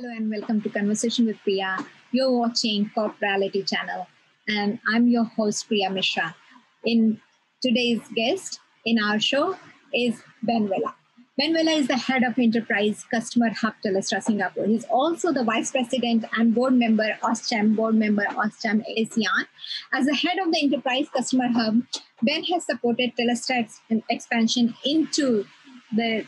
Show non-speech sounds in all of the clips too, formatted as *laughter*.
Hello and welcome to Conversation with Priya. You're watching Corp Reality Channel, and I'm your host Priya Mishra. In today's guest in our show is Ben Vela. Ben Vela is the head of Enterprise Customer Hub Telstra Singapore. He's also the vice president and board member, AusCham board member, AusCham ASEAN. As the head of the Enterprise Customer Hub, Ben has supported Telstra's expansion into the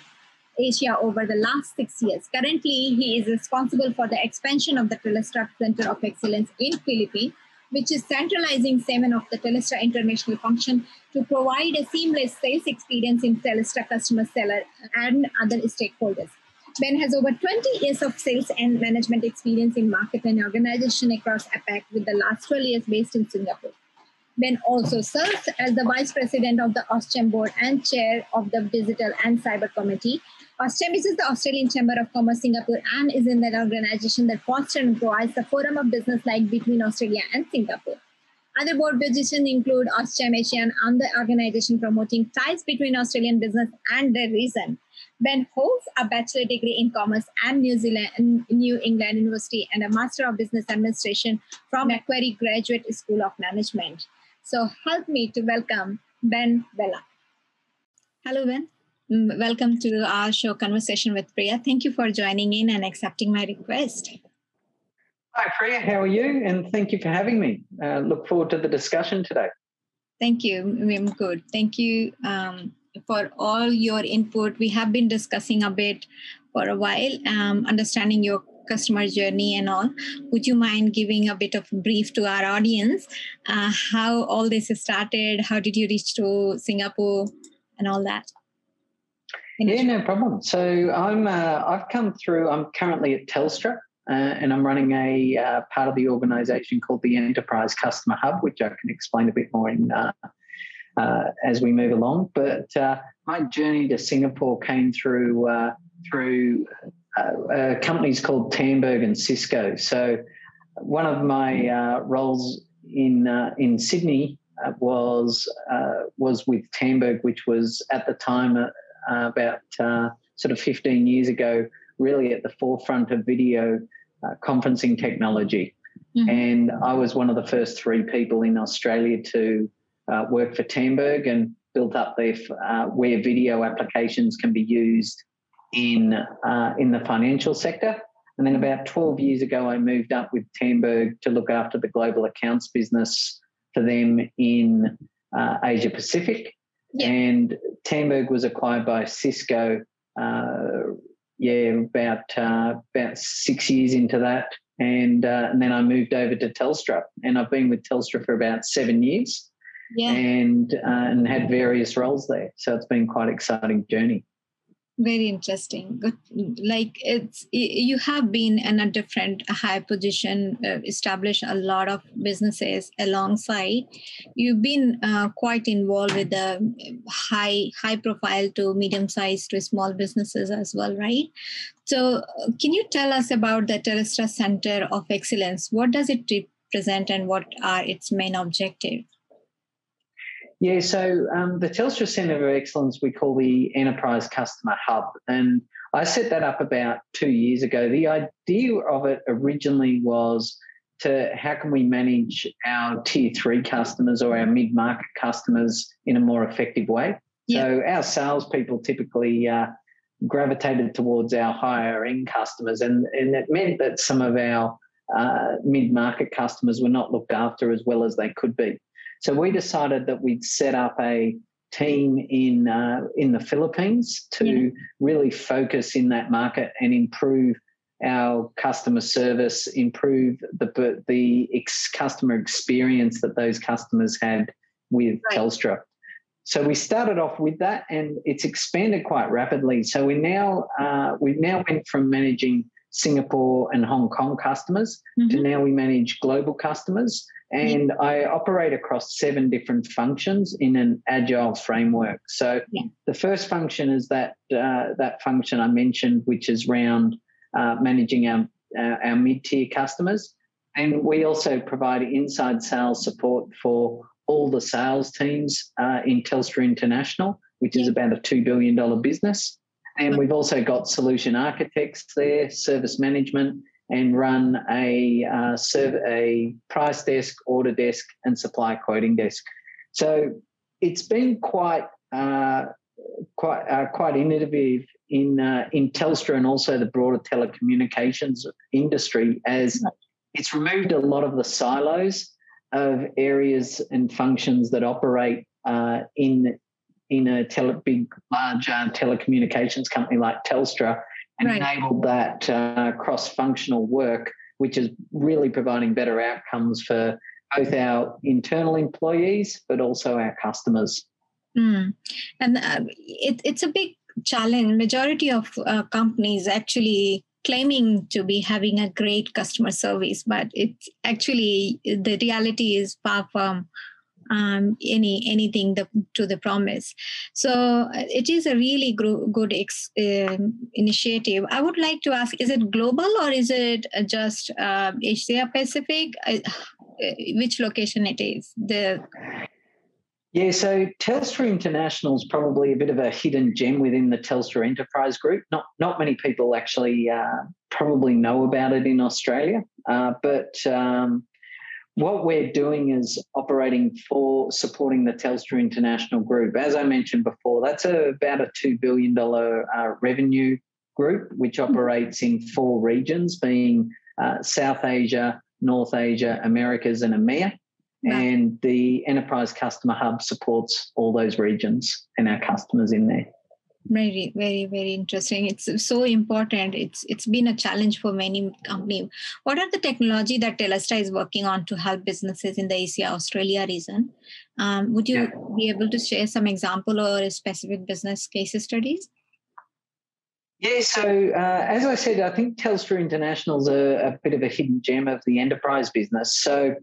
Asia over the last six years. Currently, he is responsible for the expansion of the Telstra Center of Excellence in Philippines, which is centralizing seven of the Telstra international function to provide a seamless sales experience in Telstra customer, seller, and other stakeholders. Ben has over 20 years of sales and management experience in market and organization across APAC, with the last 12 years based in Singapore. Ben also serves as the Vice President of the AusCham Board and Chair of the Digital and Cyber Committee. AusCham is the Australian Chamber of Commerce Singapore and is in an organization that fosters and provides the forum of business like between Australia and Singapore. Other board positions include AusCham ASEAN and the organization promoting ties between Australian business and the region. Ben holds a bachelor degree in commerce and New Zealand New England University and a Master of Business Administration from Macquarie Graduate School of Management. So help me to welcome Ben Vela. Hello, Ben. Mm, welcome to our show, Conversation with Priya. Thank you for joining in and accepting my request. Hi, Priya. How are you? And thank you for having me. Uh, look forward to the discussion today. Thank you. I'm good. Thank you um, for all your input. We have been discussing a bit for a while, um, understanding your customer journey and all. Would you mind giving a bit of brief to our audience? Uh, how all this started? How did you reach to Singapore and all that? Yeah, no problem. So I'm uh, I've come through. I'm currently at Telstra, uh, and I'm running a uh, part of the organisation called the Enterprise Customer Hub, which I can explain a bit more in uh, uh, as we move along. But uh, my journey to Singapore came through through uh, companies called Tandberg and Cisco. So one of my uh, roles in uh, in Sydney was uh, was with Tandberg, which was at the time uh, about sort of 15 years ago, really at the forefront of video conferencing technology. Mm-hmm. And I was one of the first three people in Australia to work for Tandberg and built up their where video applications can be used in uh, in the financial sector. And then about 12 years ago, I moved up with Tandberg to look after the global accounts business for them in uh, Asia Pacific. Yeah. And Tandberg was acquired by Cisco. Uh, yeah, about uh, about six years into that, and uh, and then I moved over to Telstra, and I've been with Telstra for about seven years. Yeah. and uh, and had various roles there. So it's been quite an exciting journey very interesting. Good like it's you have been in a different high position uh, established a lot of businesses alongside. You've been uh, quite involved with the high high profile to medium sized to small businesses as well right? So uh, can you tell us about the Telstra center of excellence? What does it represent and what are its main objectives yeah, so um, the Telstra Centre of Excellence we call the Enterprise Customer Hub, and I set that up about two years ago. The idea of it originally was to how can we manage our tier three customers or our mid market customers in a more effective way. Yeah. So our salespeople typically uh, gravitated towards our higher end customers, and, and it meant that some of our uh, mid market customers were not looked after as well as they could be. So we decided that we'd set up a team in uh, in the Philippines to yeah. really focus in that market and improve our customer service, improve the the ex- customer experience that those customers had with right. Telstra. So we started off with that, and it's expanded quite rapidly. So we now uh, we now went from managing Singapore and Hong Kong customers mm-hmm. to now we manage global customers. And yeah. I operate across seven different functions in an agile framework. So yeah. the first function is that uh, that function I mentioned, which is around uh, managing our uh, our mid tier customers, and we also provide inside sales support for all the sales teams uh, in Telstra International, which yeah. is about a two billion dollar business. And we've also got solution architects there, service management, and run a uh, serve, a price desk, order desk, and supply quoting desk. So it's been quite uh, quite uh, quite innovative in uh, in Telstra and also the broader telecommunications industry as it's removed a lot of the silos of areas and functions that operate uh, in in a tele, big large uh, telecommunications company like Telstra and right. enabled that uh, cross functional work, which is really providing better outcomes for both our internal employees but also our customers. Mm. And uh, it, it's a big challenge. Majority of uh, companies actually claiming to be having a great customer service, but it's actually the reality is far from um, any anything the, to the promise. So uh, it is a really gro- good ex, uh, initiative. I would like to ask: Is it global or is it just uh, Asia Pacific? Uh, which location it is? The yeah, so Telstra International is probably a bit of a hidden gem within the Telstra Enterprise Group. Not not many people actually uh, probably know about it in Australia, uh, but um, what we're doing is operating for supporting the Telstra International Group. As I mentioned before, that's a, about a two billion dollar uh, revenue group, which operates in four regions, being uh, South Asia, North Asia, Americas, and EMEA. And the enterprise customer hub supports all those regions and our customers in there. Very, very, very interesting. It's so important. It's it's been a challenge for many companies. What are the technology that Telstra is working on to help businesses in the Asia Australia region? Um, would you yeah. be able to share some example or specific business case studies? Yeah, so uh, as I said, I think Telstra International is a, a, bit of a hidden gem of the enterprise business. So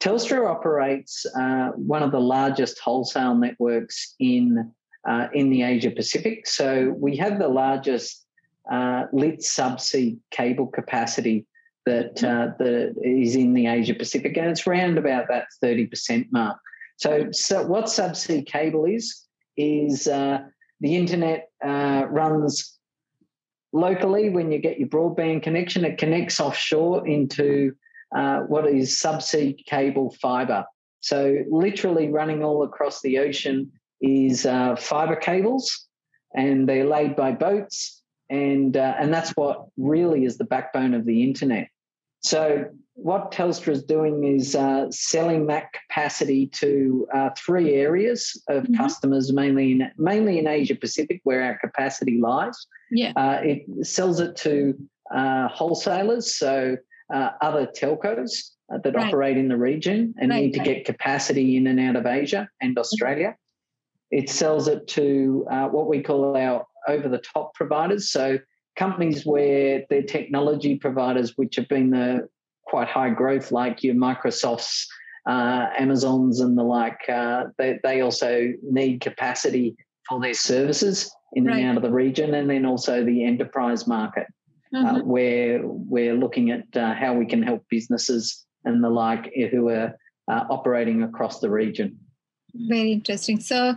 Telstra operates uh, one of the largest wholesale networks in uh, in the Asia Pacific. So we have the largest uh, lit subsea cable capacity that uh, that is in the Asia Pacific, and it's around about that thirty percent mark. So, so what subsea cable is is uh, the internet uh, runs locally when you get your broadband connection. It connects offshore into uh, what is subsea cable fiber. So, literally running all across the ocean is uh, fiber cables, and they're laid by boats, and uh, and that's what really is the backbone of the internet. So, what Telstra is doing is uh, selling that capacity to uh, three areas of mm-hmm. customers, mainly in mainly in Asia Pacific, where our capacity lies. Yeah, it sells it to wholesalers, so uh, other telcos uh, that right. operate in the region and right, need to get capacity in and out of Asia and Australia. It sells it to uh, what we call our over the top providers. So companies where their technology providers, which have been the quite high growth, like your Microsofts, uh, Amazons, and the like, uh, they, they also need capacity for their services in and out of the region, and then also the enterprise market mm-hmm. uh, where we're looking at uh, how we can help businesses and the like who are uh, operating across the region. Very interesting. So,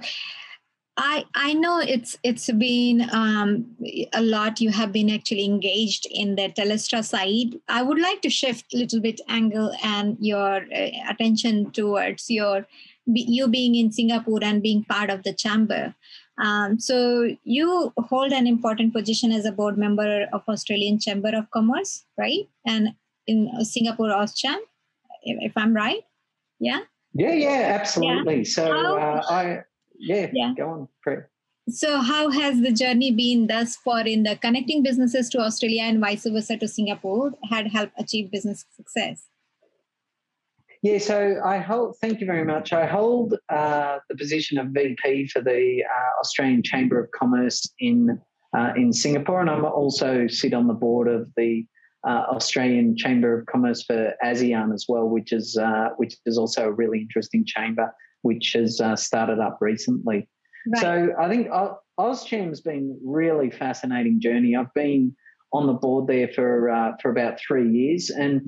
I I know it's it's been um, a lot. You have been actually engaged in the Telstra side. I would like to shift a little bit angle and your uh, attention towards your you being in Singapore and being part of the chamber. Um, so you hold an important position as a board member of Australian Chamber of Commerce, right? And in Singapore AusCham, if, I'm right. Yeah. Yeah, yeah, absolutely. Yeah. So how, uh, I, yeah, yeah, go on, Priya. So, how has the journey been thus far in the connecting businesses to Australia and vice versa to Singapore had helped achieve business success? Yeah, so I hold, thank you very much. I hold uh, the position of VP for the uh, Australian Chamber of Commerce in uh, in Singapore, and I'm also sit on the board of the uh, Australian Chamber of Commerce for ASEAN as well, which is uh, which is also a really interesting chamber, which has uh, started up recently. Right. So I think AusCham's been really fascinating journey. I've been on the board there for for about three years, and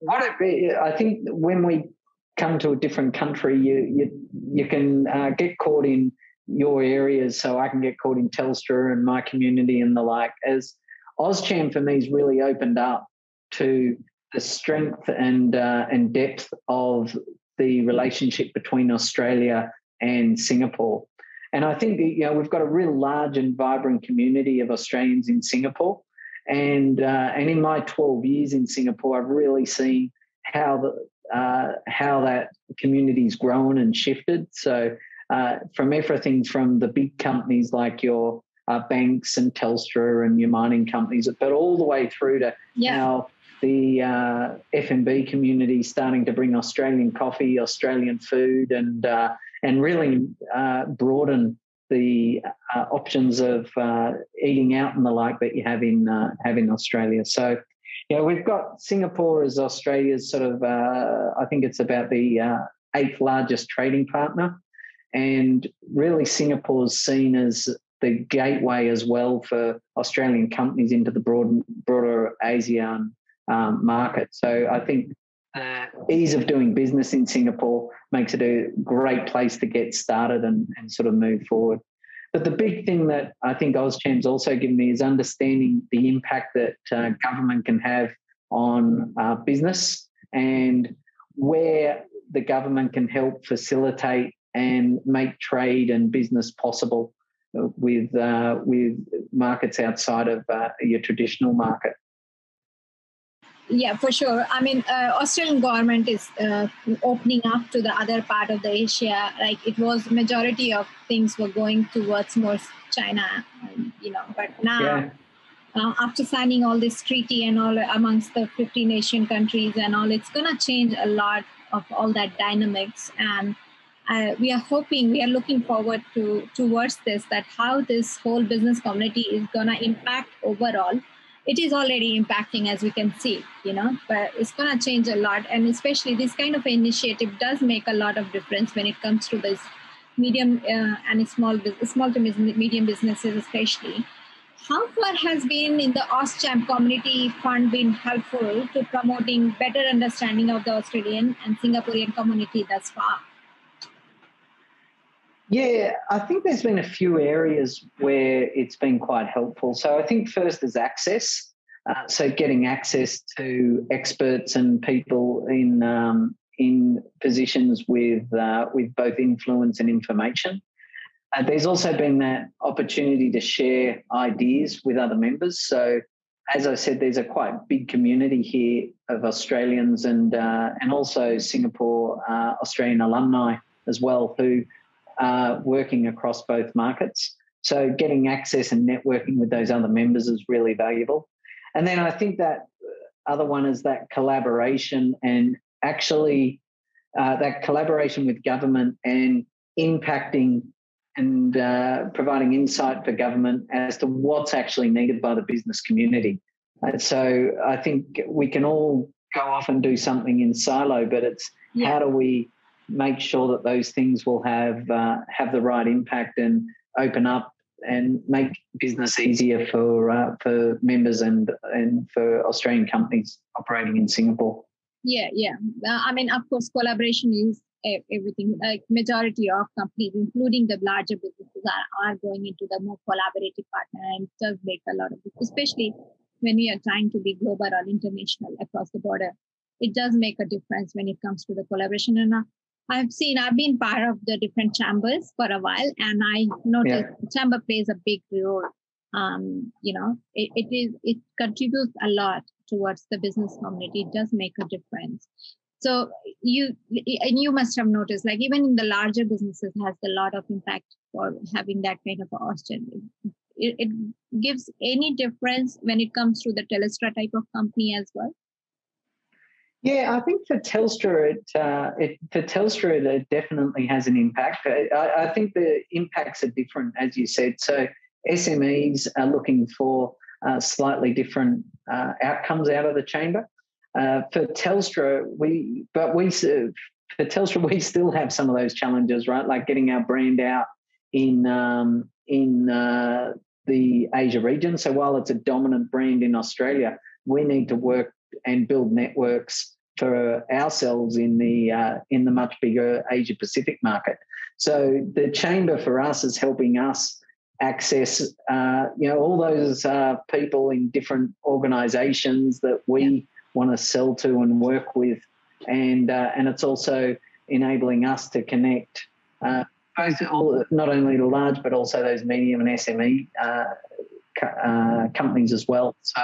what it, I think when we come to a different country, you you you can uh, get caught in your areas so I can get caught in Telstra and my community and the like. As Auscham for me has really opened up to the strength and uh, and depth of the relationship between Australia and Singapore. And I think you know we've got a real large and vibrant community of Australians in Singapore. And uh, and in my 12 years in Singapore, I've really seen how the uh, how that community's grown and shifted. So uh, from everything from the big companies like your uh, banks and Telstra and your mining companies, but all the way through to yeah. how the uh, F&B community starting to bring Australian coffee, Australian food, and uh, and really uh, broaden the uh, options of uh, eating out and the like that you have in uh, have in Australia. So, yeah, we've got Singapore as Australia's sort of I think it's about the eighth largest trading partner, and really Singapore's seen as the gateway as well for Australian companies into the broad, broader ASEAN um, market. So I think uh, ease of doing business in Singapore makes it a great place to get started and, and sort of move forward. But the big thing that I think Auscham's also given me is understanding the impact that uh, government can have on uh, business and where the government can help facilitate and make trade and business possible with uh, with markets outside of uh, your traditional market. Yeah for sure. I mean uh, australian government is uh, opening up to the other part of the asia. Like it was majority of things were going towards more china um, you know but now yeah. uh, after signing all this treaty and all amongst the 15 asian countries and all it's going to change a lot of all that dynamics. And uh, we are hoping we are looking forward to towards this that how this whole business community is going to impact overall it is already impacting as we can see you know but it's going to change a lot and especially this kind of initiative does make a lot of difference when it comes to this medium uh, and small small to medium businesses especially how far has been in the Auscham community fund been helpful to promoting better understanding of the Australian and Singaporean community thus far? Yeah, I think there's been a few areas where it's been quite helpful. So I think first is access. Uh, so getting access to experts and people in um, in positions with uh, with both influence and information. Uh, there's also been that opportunity to share ideas with other members. So as I said, there's a quite big community here of Australians and uh, and also Singapore uh, Australian alumni as well who uh, working across both markets. So getting access and networking with those other members is really valuable. And then I think that other one is that collaboration and actually uh, that collaboration with government and impacting and uh, providing insight for government as to what's actually needed by the business community. And so I think we can all go off and do something in silo, but it's yeah. how do we make sure that those things will have uh, have the right impact and open up and make business easier for uh, for members and and for Australian companies operating in Singapore. Yeah, yeah. Uh, I mean, of course, collaboration is everything. Like majority of companies, including the larger businesses, are, are going into the more collaborative partner, and it does make a lot of, especially when we are trying to be global or international across the border. It does make a difference when it comes to the collaboration. And I've seen, I've been part of the different chambers for a while, and I noticed yeah. chamber plays a big role. Um, you know, it, it is it contributes a lot towards the business community. It does make a difference. So you and you must have noticed, like even in the larger businesses, has a lot of impact for having that kind of Austrian. It, it gives any difference when it comes to the Telstra type of company as well. Yeah, I think for Telstra, it, uh, it for Telstra, it definitely has an impact. I, I, think the impacts are different, as you said. So SMEs are looking for uh, slightly different uh, outcomes out of the chamber. Uh, for Telstra, we but we for Telstra we still have some of those challenges, right? Like getting our brand out in um, in uh, the Asia region. So while it's a dominant brand in Australia, we need to work and build networks for ourselves in the uh, in the much bigger Asia Pacific market. So the chamber for us is helping us access, uh, you know, all those uh, people in different organisations that we yeah. want to sell to and work with, and uh, and it's also enabling us to connect uh, both all, not only the large but also those medium and SME uh, uh, companies as well. So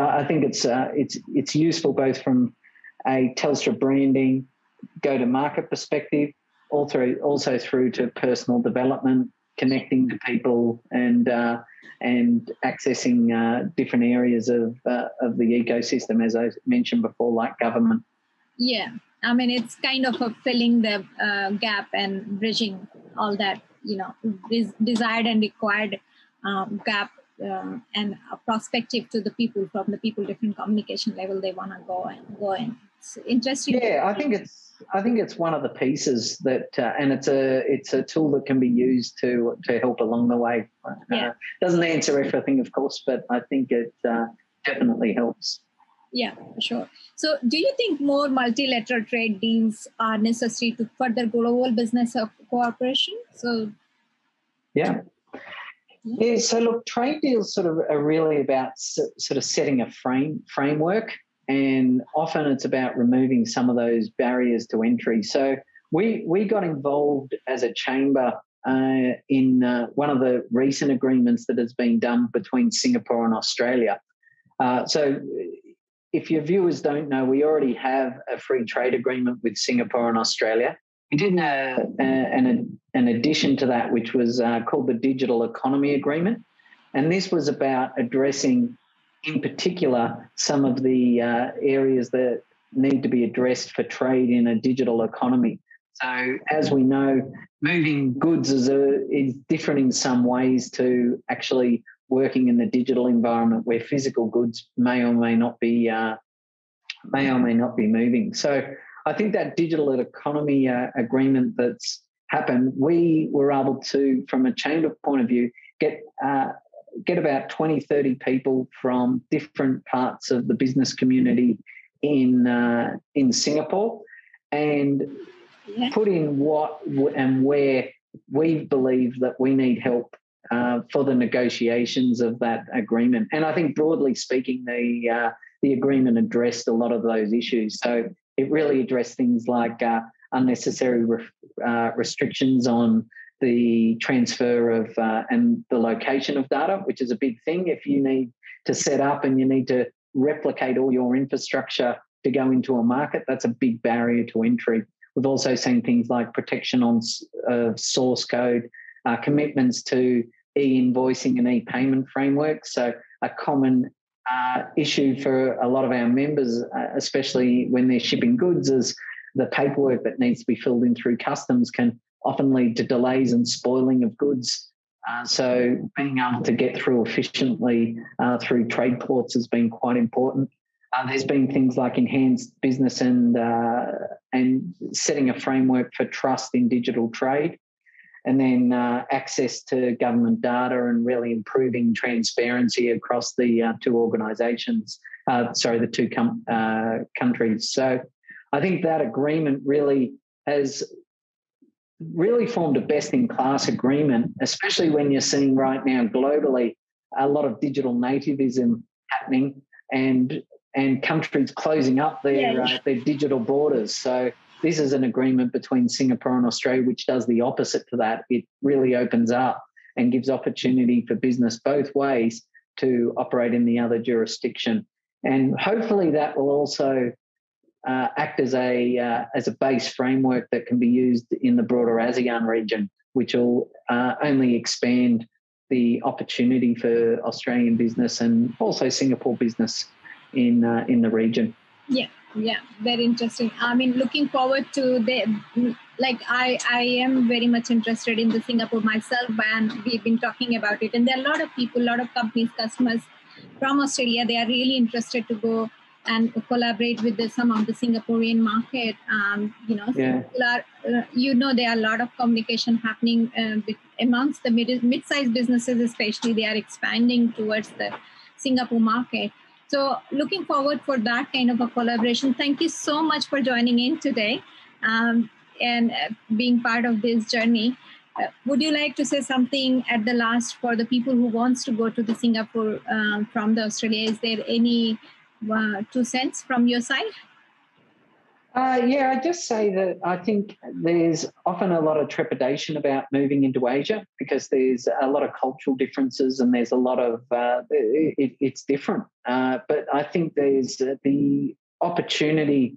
I think it's it's it's useful both from a Telstra branding go to market perspective, also also through to personal development connecting to people and uh, and accessing uh, different areas of uh, of the ecosystem, as I mentioned before, like government. Yeah, I mean it's kind of a filling the uh, gap and bridging all that you know desired and required um, gap uh, and a perspective to the people from the people different communication level they want to go and go in. It's interesting. Yeah, I think it's I think it's one of the pieces that, uh, and it's a it's a tool that can be used to to help along the way. Uh, yeah. doesn't answer everything, of course, but I think it uh, definitely helps. Yeah, sure. So, do you think more multilateral trade deals are necessary to further global business cooperation? So, yeah. Yeah, so look, trade deals sort of are really about sort of setting a frame framework and often it's about removing some of those barriers to entry. So we we got involved as a chamber uh, in uh, one of the recent agreements that has been done between Singapore and Australia. Uh, so if your viewers don't know, we already have a free trade agreement with Singapore and Australia. We did uh, an, an addition to that, which was uh, called the Digital Economy Agreement. And this was about addressing in particular some of the uh, areas that need to be addressed for trade in a digital economy. So, as we know, moving goods is, a, is different in some ways to actually working in the digital environment where physical goods may or may not be uh, may or may not be moving. So, I think that digital economy uh, agreement that's happened, we were able to, from a chamber point of view, get uh, get about 20, 30 people from different parts of the business community in uh, in Singapore and yeah. put in what and where we believe that we need help uh, for the negotiations of that agreement. And I think broadly speaking, the uh, the agreement addressed a lot of those issues. So it really addressed things like uh, unnecessary re- uh, restrictions on the transfer of uh, and the location of data, which is a big thing. If you need to set up and you need to replicate all your infrastructure to go into a market, that's a big barrier to entry. We've also seen things like protection on uh, source code, uh, commitments to e-invoicing and e-payment frameworks. So a common uh, issue for a lot of our members, uh, especially when they're shipping goods, is the paperwork that needs to be filled in through customs can often lead to delays and spoiling of goods. Uh, so being able to get through efficiently uh, through trade ports has been quite important. Uh, there's been things like enhanced business and uh, and setting a framework for trust in digital trade, and then uh, access to government data and really improving transparency across the uh, two organisations. sorry, the two com- countries. So I think that agreement really has really formed a best in class agreement, especially when you're seeing right now globally a lot of digital nativism happening and and countries closing up their yeah. uh, their digital borders. So this is an agreement between Singapore and Australia, which does the opposite to that. It really opens up and gives opportunity for business both ways to operate in the other jurisdiction. And hopefully that will also uh, act as a uh, as a base framework that can be used in the broader ASEAN region, which will uh, only expand the opportunity for Australian business and also Singapore business in uh, in the region. Yeah, yeah, very interesting. I mean, looking forward to the like I I am very much interested in the Singapore myself, and we've been talking about it. And there are a lot of people, a lot of companies, customers from Australia. They are really interested to go and collaborate with the, some of the Singaporean market. Um, you know, yeah. are, uh, you know, there are a lot of communication happening uh, with, amongst the mid, mid-sized businesses, especially they are expanding towards the Singapore market. So looking forward for that kind of a collaboration. Thank you so much for joining in today um, and uh, being part of this journey. Uh, would you like to say something at the last for the people who wants to go to the Singapore um, from the Australia? Is there any uh, two cents from your side? Uh, yeah, I just say that I think there's often a lot of trepidation about moving into Asia because there's a lot of cultural differences and there's a lot of uh, it, it's different. Uh, but I think there's the opportunity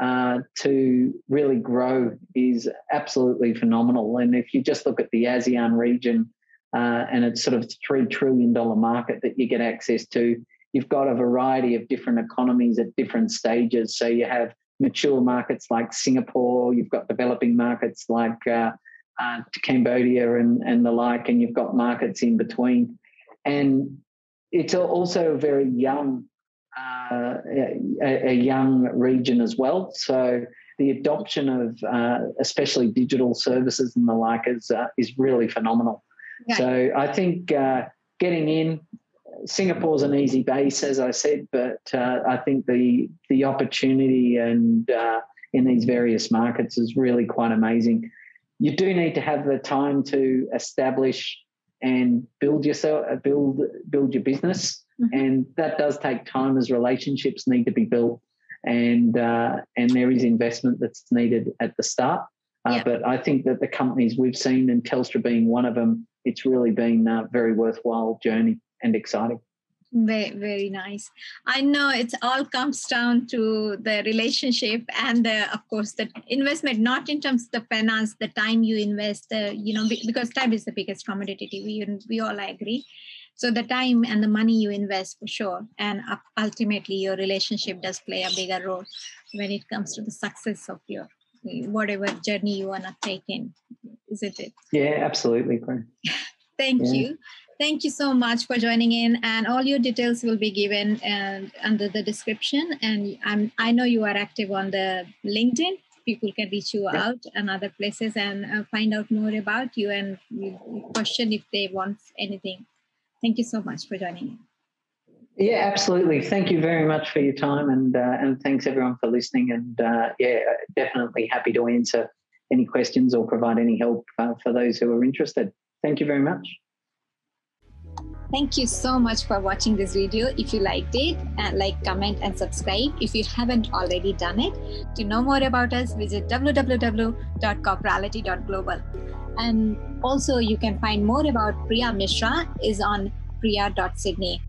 uh, to really grow is absolutely phenomenal. And if you just look at the ASEAN region uh, and it's sort of three trillion dollar market that you get access to, you've got a variety of different economies at different stages. So you have mature markets like Singapore, you've got developing markets like uh, uh, Cambodia and, and the like, and you've got markets in between. And it's also a very young, uh, a, a, young region as well. So the adoption of uh, especially digital services and the like is uh, is really phenomenal. Yeah. So I think uh, getting in Singapore's an easy base, as I said, but uh, I think the the opportunity and uh, in these various markets is really quite amazing. You do need to have the time to establish and build yourself, uh, build build your business, mm-hmm. and that does take time as relationships need to be built, and uh, and there is investment that's needed at the start. Uh, yeah. But I think that the companies we've seen, and Telstra being one of them, it's really been a very worthwhile journey and exciting very very nice. I know it all comes down to the relationship and the, of course the investment not in terms of the finance the time you invest you know because time is the biggest commodity. We we all agree. So the time and the money you invest for sure and ultimately your relationship does play a bigger role when it comes to the success of your whatever journey you want to take in isn't it? Yeah absolutely *laughs* thank yeah. you Thank you so much for joining in, and all your details will be given and under the description. And I'm, I know you are active on the LinkedIn. People can reach you yeah. out and other places and uh, find out more about you and question if they want anything. Thank you so much for joining in. Yeah, absolutely. Thank you very much for your time, and uh, and thanks everyone for listening. And uh, yeah, definitely happy to answer any questions or provide any help uh, for those who are interested. Thank you very much. Thank you so much for watching this video. If you liked it, uh, like, comment, and subscribe if you haven't already done it. To know more about us, visit www.corporality.global. And also, you can find more about Priya Mishra is on priya.sydney.